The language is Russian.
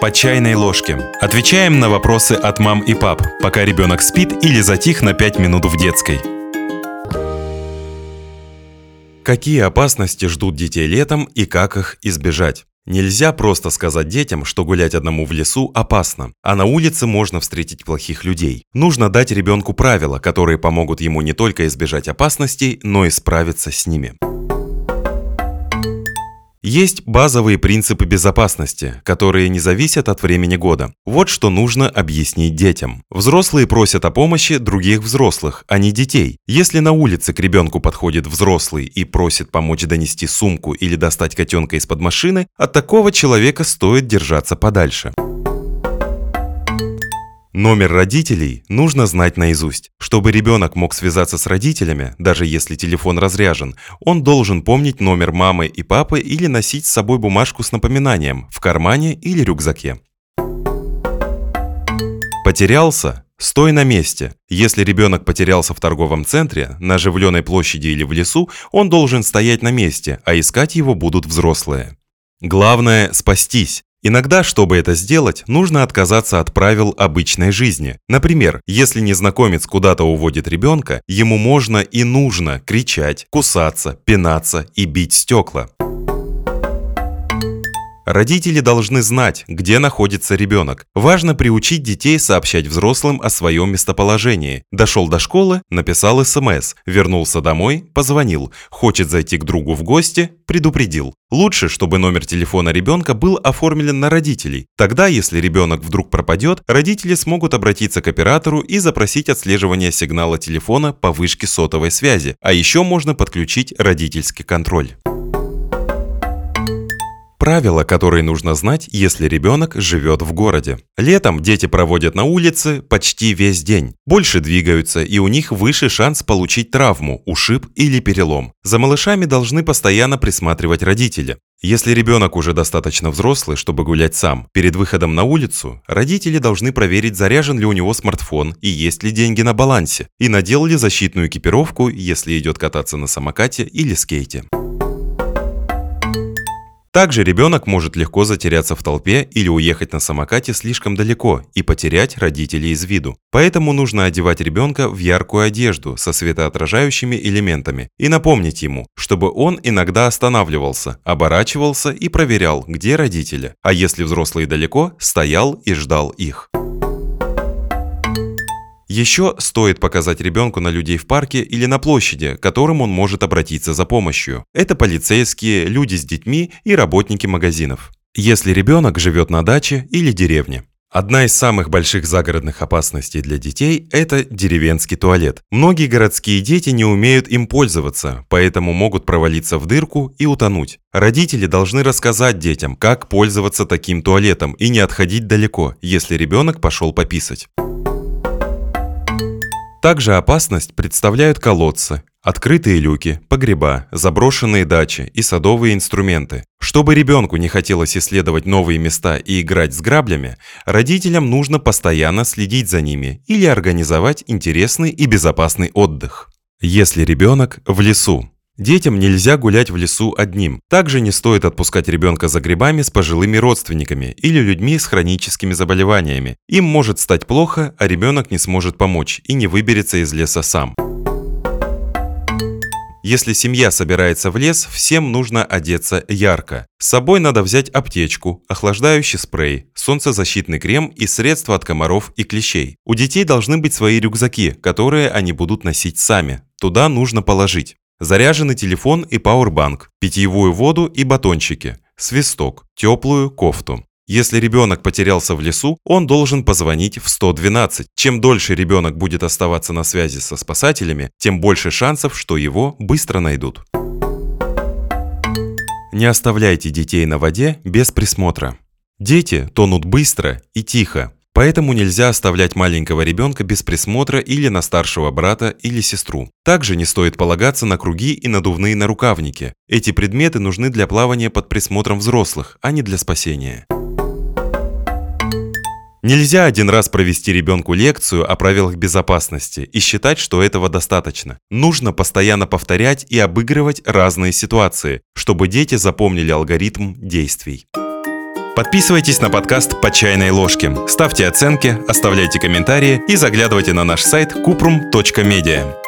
По чайной ложке. Отвечаем на вопросы от мам и пап, пока ребенок спит или затих на 5 минут в детской. Какие опасности ждут детей летом и как их избежать? Нельзя просто сказать детям, что гулять одному в лесу опасно, а на улице можно встретить плохих людей. Нужно дать ребенку правила, которые помогут ему не только избежать опасностей, но и справиться с ними. Есть базовые принципы безопасности, которые не зависят от времени года. Вот что нужно объяснить детям. Взрослые просят о помощи других взрослых, а не детей. Если на улице к ребенку подходит взрослый и просит помочь донести сумку или достать котенка из-под машины, от такого человека стоит держаться подальше. Номер родителей нужно знать наизусть. Чтобы ребенок мог связаться с родителями, даже если телефон разряжен, он должен помнить номер мамы и папы или носить с собой бумажку с напоминанием в кармане или рюкзаке. Потерялся? Стой на месте. Если ребенок потерялся в торговом центре, на оживленной площади или в лесу, он должен стоять на месте, а искать его будут взрослые. Главное – спастись. Иногда, чтобы это сделать, нужно отказаться от правил обычной жизни. Например, если незнакомец куда-то уводит ребенка, ему можно и нужно кричать, кусаться, пинаться и бить стекла. Родители должны знать, где находится ребенок. Важно приучить детей сообщать взрослым о своем местоположении. Дошел до школы, написал СМС, вернулся домой, позвонил, хочет зайти к другу в гости, предупредил. Лучше, чтобы номер телефона ребенка был оформлен на родителей. Тогда, если ребенок вдруг пропадет, родители смогут обратиться к оператору и запросить отслеживание сигнала телефона по вышке сотовой связи. А еще можно подключить родительский контроль. Правила, которые нужно знать, если ребенок живет в городе. Летом дети проводят на улице почти весь день. Больше двигаются, и у них выше шанс получить травму, ушиб или перелом. За малышами должны постоянно присматривать родители. Если ребенок уже достаточно взрослый, чтобы гулять сам, перед выходом на улицу родители должны проверить, заряжен ли у него смартфон и есть ли деньги на балансе, и надел ли защитную экипировку, если идет кататься на самокате или скейте. Также ребенок может легко затеряться в толпе или уехать на самокате слишком далеко и потерять родителей из виду. Поэтому нужно одевать ребенка в яркую одежду со светоотражающими элементами и напомнить ему, чтобы он иногда останавливался, оборачивался и проверял, где родители, а если взрослые далеко, стоял и ждал их. Еще стоит показать ребенку на людей в парке или на площади, к которым он может обратиться за помощью. Это полицейские, люди с детьми и работники магазинов. Если ребенок живет на даче или деревне. Одна из самых больших загородных опасностей для детей – это деревенский туалет. Многие городские дети не умеют им пользоваться, поэтому могут провалиться в дырку и утонуть. Родители должны рассказать детям, как пользоваться таким туалетом и не отходить далеко, если ребенок пошел пописать. Также опасность представляют колодцы, открытые люки, погреба, заброшенные дачи и садовые инструменты. Чтобы ребенку не хотелось исследовать новые места и играть с граблями, родителям нужно постоянно следить за ними или организовать интересный и безопасный отдых. Если ребенок в лесу, Детям нельзя гулять в лесу одним. Также не стоит отпускать ребенка за грибами с пожилыми родственниками или людьми с хроническими заболеваниями. Им может стать плохо, а ребенок не сможет помочь и не выберется из леса сам. Если семья собирается в лес, всем нужно одеться ярко. С собой надо взять аптечку, охлаждающий спрей, солнцезащитный крем и средства от комаров и клещей. У детей должны быть свои рюкзаки, которые они будут носить сами. Туда нужно положить Заряженный телефон и пауэрбанк, питьевую воду и батончики, свисток, теплую кофту. Если ребенок потерялся в лесу, он должен позвонить в 112. Чем дольше ребенок будет оставаться на связи со спасателями, тем больше шансов, что его быстро найдут. Не оставляйте детей на воде без присмотра. Дети тонут быстро и тихо, Поэтому нельзя оставлять маленького ребенка без присмотра или на старшего брата или сестру. Также не стоит полагаться на круги и надувные нарукавники. Эти предметы нужны для плавания под присмотром взрослых, а не для спасения. Нельзя один раз провести ребенку лекцию о правилах безопасности и считать, что этого достаточно. Нужно постоянно повторять и обыгрывать разные ситуации, чтобы дети запомнили алгоритм действий. Подписывайтесь на подкаст «По чайной ложке», ставьте оценки, оставляйте комментарии и заглядывайте на наш сайт kuprum.media.